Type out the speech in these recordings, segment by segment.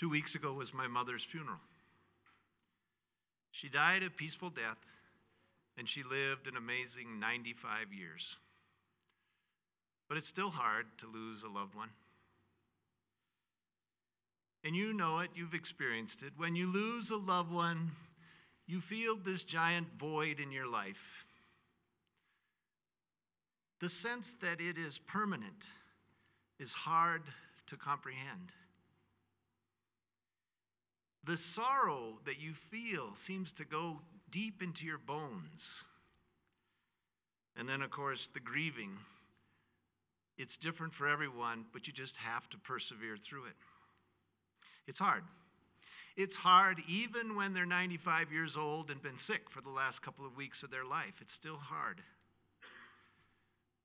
Two weeks ago was my mother's funeral. She died a peaceful death, and she lived an amazing 95 years. But it's still hard to lose a loved one. And you know it, you've experienced it. When you lose a loved one, you feel this giant void in your life. The sense that it is permanent is hard to comprehend. The sorrow that you feel seems to go deep into your bones. And then, of course, the grieving. It's different for everyone, but you just have to persevere through it. It's hard. It's hard even when they're 95 years old and been sick for the last couple of weeks of their life. It's still hard.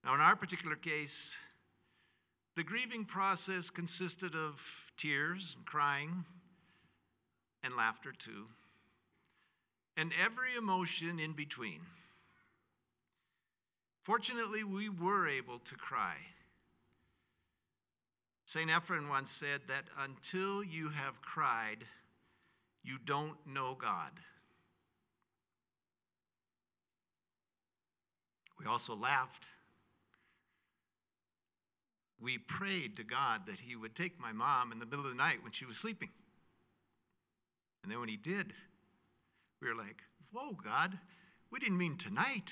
Now, in our particular case, the grieving process consisted of tears and crying and laughter too, and every emotion in between. Fortunately, we were able to cry. St. Ephrem once said that until you have cried, you don't know God. We also laughed. We prayed to God that He would take my mom in the middle of the night when she was sleeping. And then when He did, we were like, Whoa, God, we didn't mean tonight.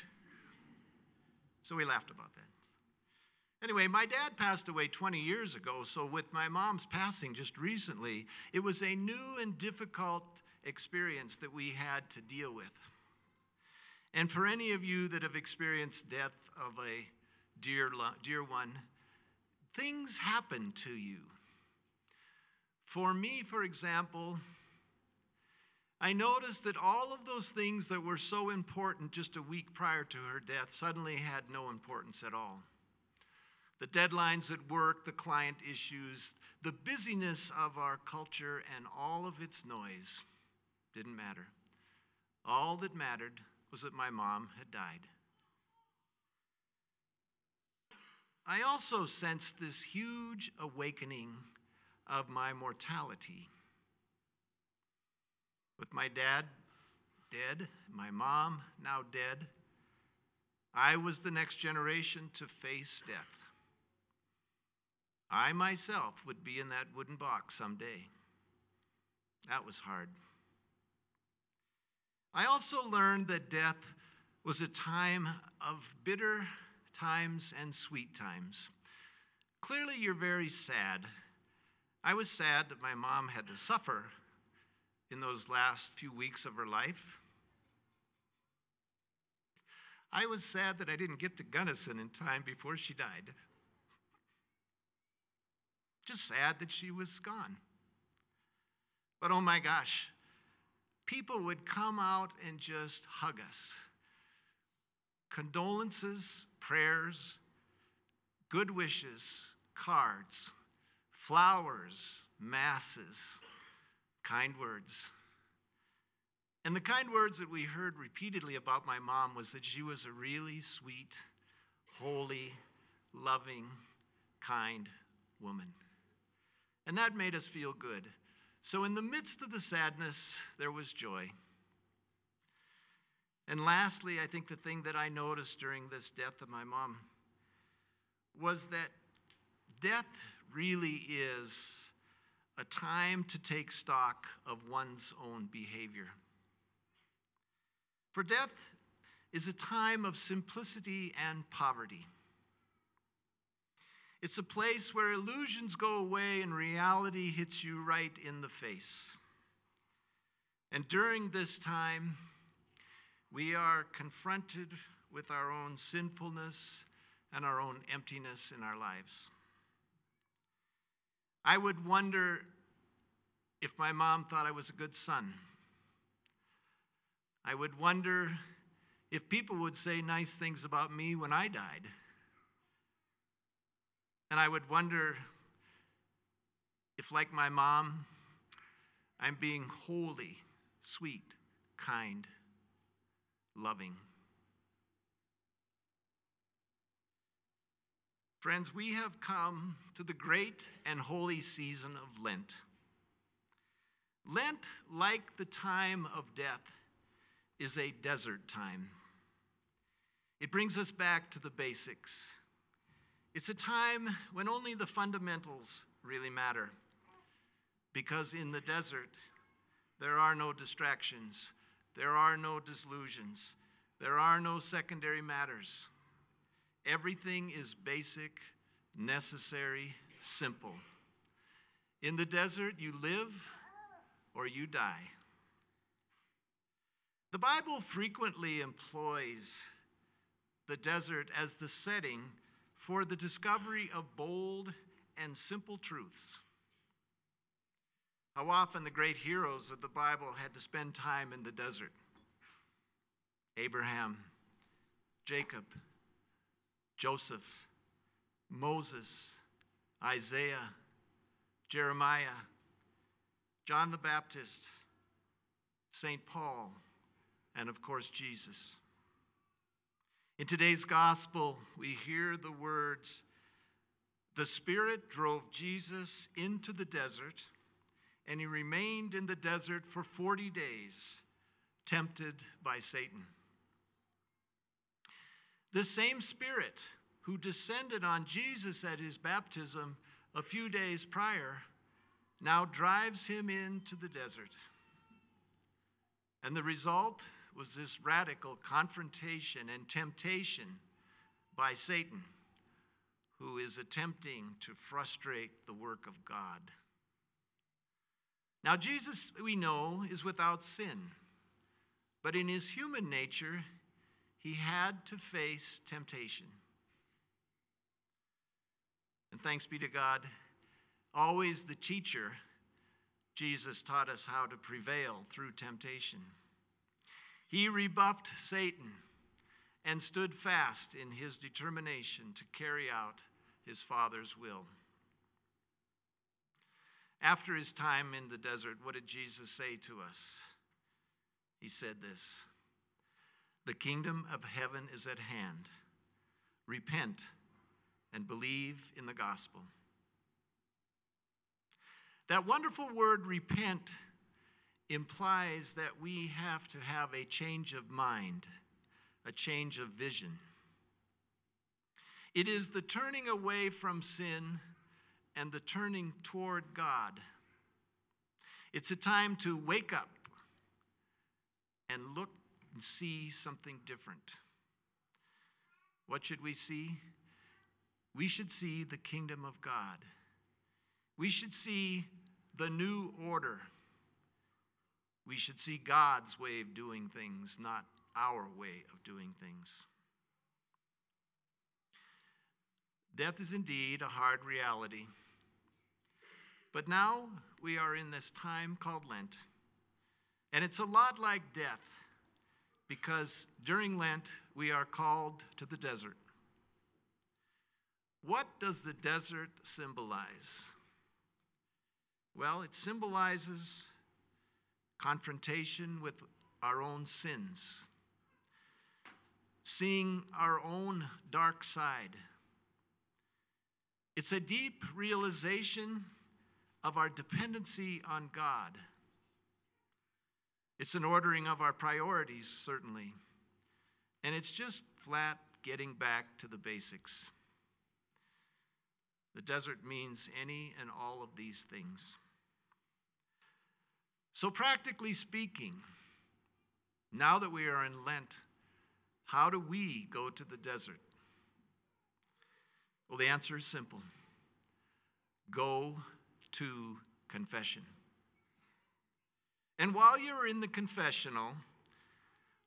So we laughed about that. Anyway, my dad passed away 20 years ago, so with my mom's passing just recently, it was a new and difficult experience that we had to deal with. And for any of you that have experienced death of a dear, dear one, things happen to you. For me, for example, I noticed that all of those things that were so important just a week prior to her death suddenly had no importance at all the deadlines at work, the client issues, the busyness of our culture, and all of its noise didn't matter. All that mattered was that my mom had died. I also sensed this huge awakening of my mortality. With my dad dead, my mom now dead, I was the next generation to face death. I myself would be in that wooden box someday. That was hard. I also learned that death was a time of bitter times and sweet times. Clearly, you're very sad. I was sad that my mom had to suffer in those last few weeks of her life. I was sad that I didn't get to Gunnison in time before she died. Just sad that she was gone. But oh my gosh, people would come out and just hug us. Condolences, prayers, good wishes, cards, flowers, masses, kind words. And the kind words that we heard repeatedly about my mom was that she was a really sweet, holy, loving, kind woman. And that made us feel good. So, in the midst of the sadness, there was joy. And lastly, I think the thing that I noticed during this death of my mom was that death really is a time to take stock of one's own behavior. For death is a time of simplicity and poverty. It's a place where illusions go away and reality hits you right in the face. And during this time, we are confronted with our own sinfulness and our own emptiness in our lives. I would wonder if my mom thought I was a good son. I would wonder if people would say nice things about me when I died. And I would wonder if, like my mom, I'm being holy, sweet, kind, loving. Friends, we have come to the great and holy season of Lent. Lent, like the time of death, is a desert time. It brings us back to the basics. It's a time when only the fundamentals really matter. Because in the desert, there are no distractions, there are no disillusions, there are no secondary matters. Everything is basic, necessary, simple. In the desert, you live or you die. The Bible frequently employs the desert as the setting for the discovery of bold and simple truths. How often the great heroes of the Bible had to spend time in the desert Abraham, Jacob, Joseph, Moses, Isaiah, Jeremiah, John the Baptist, St. Paul, and of course, Jesus. In today's gospel, we hear the words The Spirit drove Jesus into the desert, and he remained in the desert for 40 days, tempted by Satan. The same Spirit who descended on Jesus at his baptism a few days prior now drives him into the desert. And the result was this radical confrontation and temptation by Satan, who is attempting to frustrate the work of God. Now, Jesus, we know, is without sin, but in his human nature, he had to face temptation. And thanks be to God, always the teacher, Jesus taught us how to prevail through temptation. He rebuffed Satan and stood fast in his determination to carry out his Father's will. After his time in the desert, what did Jesus say to us? He said this The kingdom of heaven is at hand. Repent and believe in the gospel. That wonderful word, repent, implies that we have to have a change of mind, a change of vision. It is the turning away from sin and the turning toward God. It's a time to wake up and look and see something different. What should we see? We should see the kingdom of God. We should see the new order. We should see God's way of doing things, not our way of doing things. Death is indeed a hard reality. But now we are in this time called Lent. And it's a lot like death because during Lent we are called to the desert. What does the desert symbolize? Well, it symbolizes confrontation with our own sins, seeing our own dark side. It's a deep realization of our dependency on God. It's an ordering of our priorities, certainly. And it's just flat getting back to the basics. The desert means any and all of these things. So, practically speaking, now that we are in Lent, how do we go to the desert? Well, the answer is simple go to confession. And while you're in the confessional,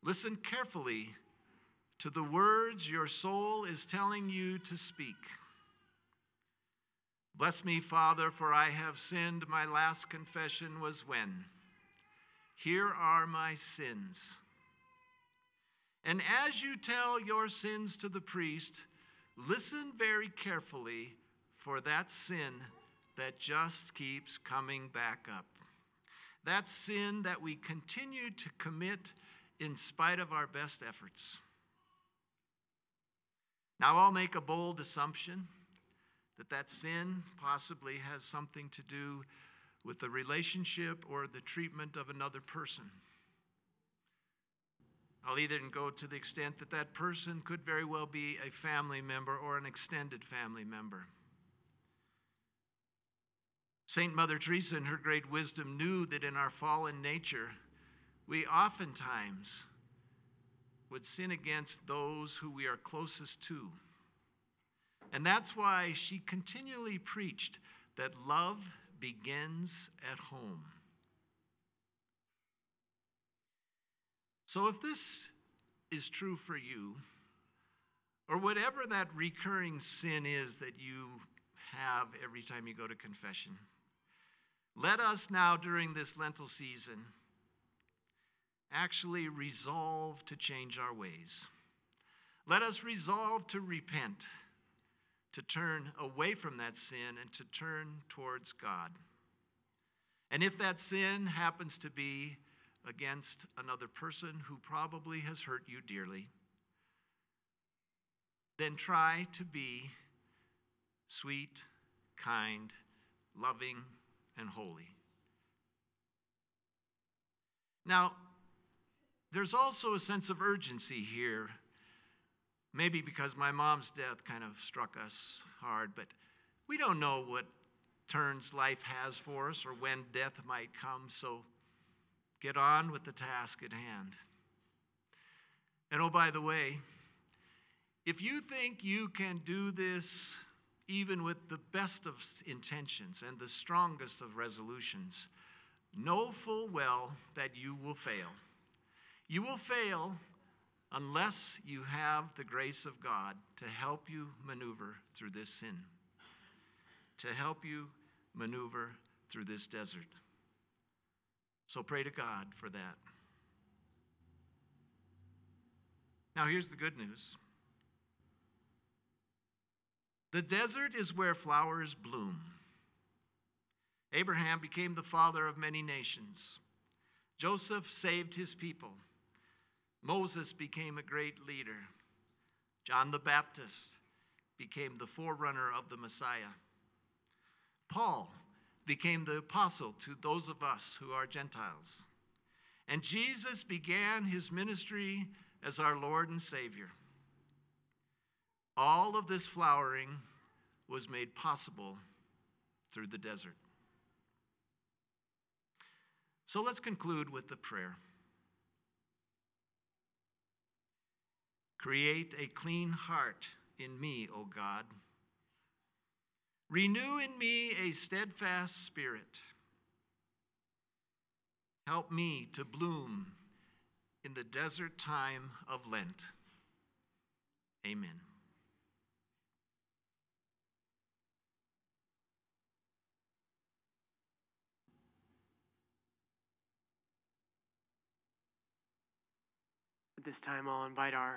listen carefully to the words your soul is telling you to speak. Bless me, Father, for I have sinned. My last confession was when? Here are my sins. And as you tell your sins to the priest, listen very carefully for that sin that just keeps coming back up. That sin that we continue to commit in spite of our best efforts. Now, I'll make a bold assumption that that sin possibly has something to do with the relationship or the treatment of another person. I'll even go to the extent that that person could very well be a family member or an extended family member. St. Mother Teresa, in her great wisdom, knew that in our fallen nature, we oftentimes would sin against those who we are closest to. And that's why she continually preached that love begins at home. So if this is true for you, or whatever that recurring sin is that you have every time you go to confession, let us now during this Lenten season actually resolve to change our ways. Let us resolve to repent, to turn away from that sin and to turn towards God. And if that sin happens to be against another person who probably has hurt you dearly, then try to be sweet, kind, loving, and holy. Now, there's also a sense of urgency here. Maybe because my mom's death kind of struck us hard, but we don't know what turns life has for us or when death might come, so get on with the task at hand. And oh, by the way, if you think you can do this even with the best of intentions and the strongest of resolutions, know full well that you will fail. You will fail unless you have the grace of God to help you maneuver through this sin, to help you maneuver through this desert. So pray to God for that. Now, here's the good news the desert is where flowers bloom. Abraham became the father of many nations. Joseph saved his people. Moses became a great leader. John the Baptist became the forerunner of the Messiah. Paul became the apostle to those of us who are Gentiles. And Jesus began his ministry as our Lord and Savior. All of this flowering was made possible through the desert. So let's conclude with the prayer. Create a clean heart in me, O God. Renew in me a steadfast spirit. Help me to bloom in the desert time of Lent. Amen. This time, I'll invite our